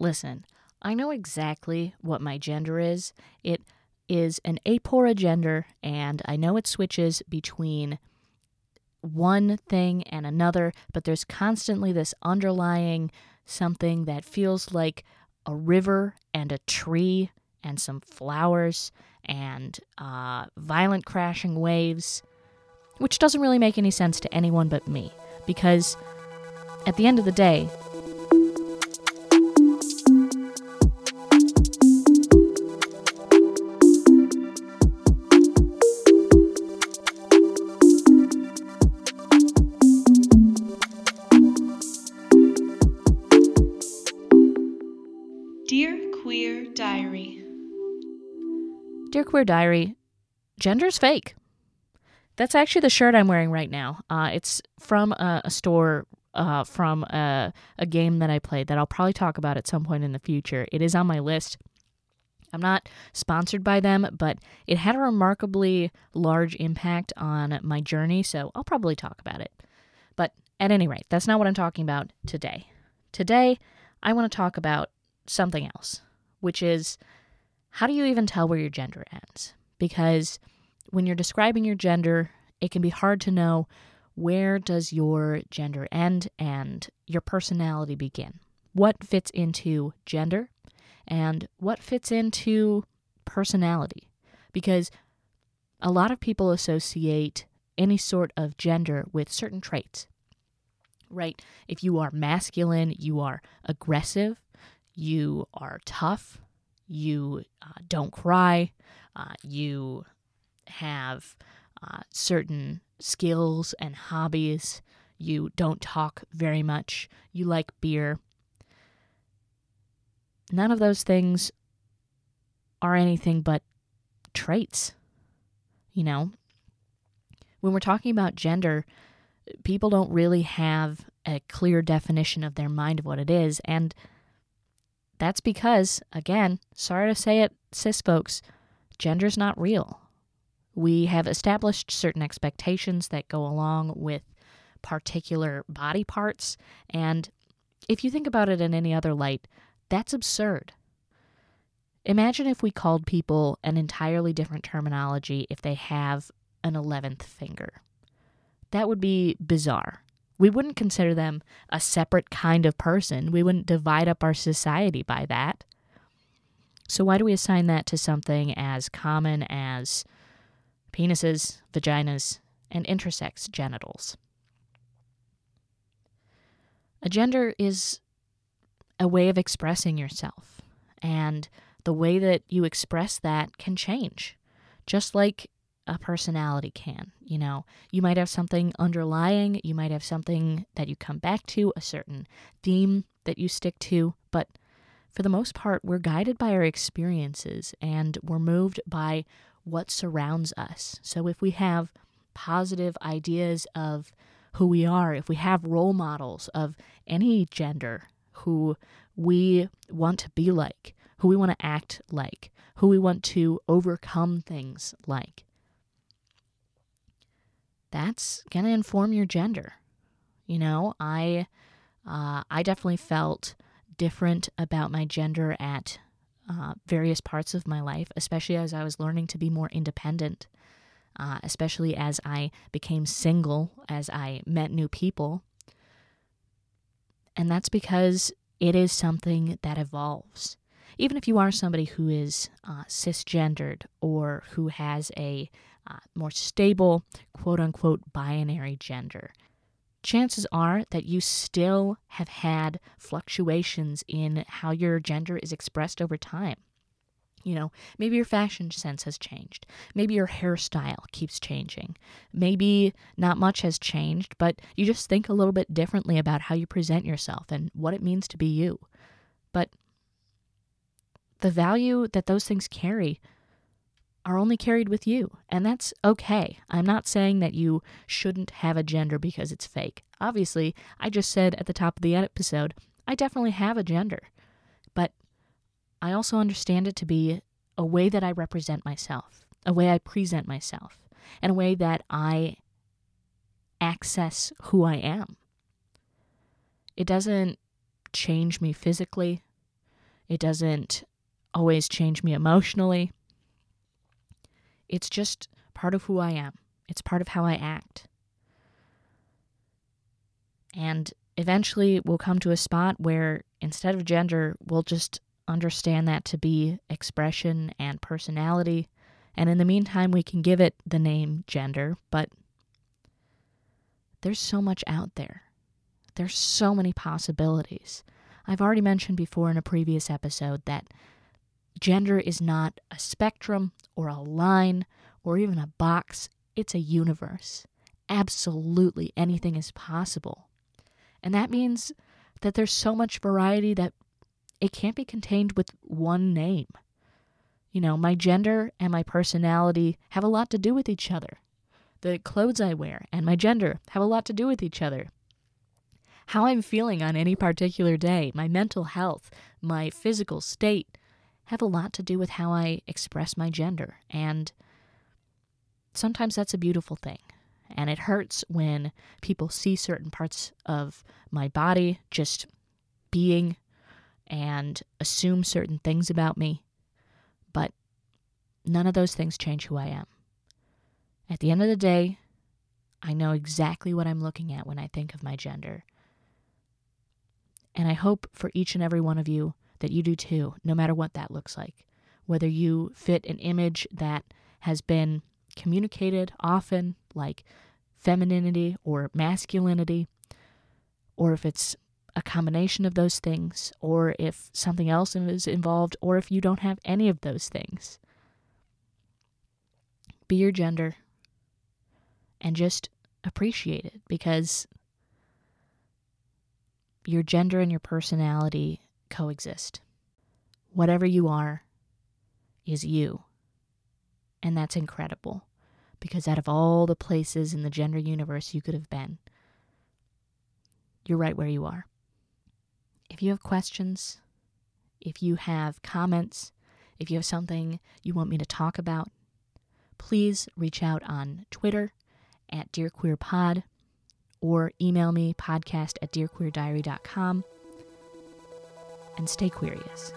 Listen, I know exactly what my gender is. It is an apora gender, and I know it switches between one thing and another, but there's constantly this underlying something that feels like a river and a tree and some flowers and uh, violent crashing waves, which doesn't really make any sense to anyone but me. Because at the end of the day, Queer Diary. Dear Queer Diary, gender's fake. That's actually the shirt I'm wearing right now. Uh, it's from a, a store uh, from a, a game that I played that I'll probably talk about at some point in the future. It is on my list. I'm not sponsored by them, but it had a remarkably large impact on my journey, so I'll probably talk about it. But at any rate, that's not what I'm talking about today. Today, I want to talk about something else, which is how do you even tell where your gender ends? Because when you're describing your gender, it can be hard to know where does your gender end and your personality begin. What fits into gender and what fits into personality? Because a lot of people associate any sort of gender with certain traits. Right? If you are masculine, you are aggressive, you are tough, you uh, don't cry, uh, you have uh, certain skills and hobbies, you don't talk very much, you like beer. None of those things are anything but traits. You know, when we're talking about gender, people don't really have a clear definition of their mind of what it is. And that's because, again, sorry to say it, cis folks, gender's not real. We have established certain expectations that go along with particular body parts. And if you think about it in any other light, that's absurd. Imagine if we called people an entirely different terminology if they have an 11th finger. That would be bizarre. We wouldn't consider them a separate kind of person. We wouldn't divide up our society by that. So, why do we assign that to something as common as penises, vaginas, and intersex genitals? A gender is a way of expressing yourself, and the way that you express that can change. Just like a personality can. You know, you might have something underlying, you might have something that you come back to, a certain theme that you stick to, but for the most part, we're guided by our experiences and we're moved by what surrounds us. So if we have positive ideas of who we are, if we have role models of any gender who we want to be like, who we want to act like, who we want to overcome things like, that's going to inform your gender. You know, I uh, I definitely felt different about my gender at uh, various parts of my life, especially as I was learning to be more independent, uh, especially as I became single, as I met new people. And that's because it is something that evolves. Even if you are somebody who is uh, cisgendered or who has a uh, more stable, quote unquote, binary gender, chances are that you still have had fluctuations in how your gender is expressed over time. You know, maybe your fashion sense has changed. Maybe your hairstyle keeps changing. Maybe not much has changed, but you just think a little bit differently about how you present yourself and what it means to be you. But the value that those things carry are only carried with you, and that's okay. I'm not saying that you shouldn't have a gender because it's fake. Obviously, I just said at the top of the episode, I definitely have a gender, but I also understand it to be a way that I represent myself, a way I present myself, and a way that I access who I am. It doesn't change me physically. It doesn't always change me emotionally. It's just part of who I am, it's part of how I act. And eventually we'll come to a spot where instead of gender, we'll just understand that to be expression and personality. And in the meantime, we can give it the name gender, but there's so much out there. There's so many possibilities. I've already mentioned before in a previous episode that gender is not a spectrum or a line or even a box, it's a universe. Absolutely anything is possible. And that means that there's so much variety that it can't be contained with one name. You know, my gender and my personality have a lot to do with each other. The clothes I wear and my gender have a lot to do with each other. How I'm feeling on any particular day, my mental health, my physical state have a lot to do with how I express my gender. And sometimes that's a beautiful thing. And it hurts when people see certain parts of my body just being and assume certain things about me. But none of those things change who I am. At the end of the day, I know exactly what I'm looking at when I think of my gender. And I hope for each and every one of you that you do too, no matter what that looks like. Whether you fit an image that has been communicated often, like femininity or masculinity, or if it's a combination of those things, or if something else is involved, or if you don't have any of those things. Be your gender and just appreciate it because your gender and your personality coexist. Whatever you are is you. And that's incredible because out of all the places in the gender universe you could have been, you're right where you are. If you have questions, if you have comments, if you have something you want me to talk about, please reach out on Twitter at DearQueerPod or email me podcast at dearqueerdiary.com and stay curious.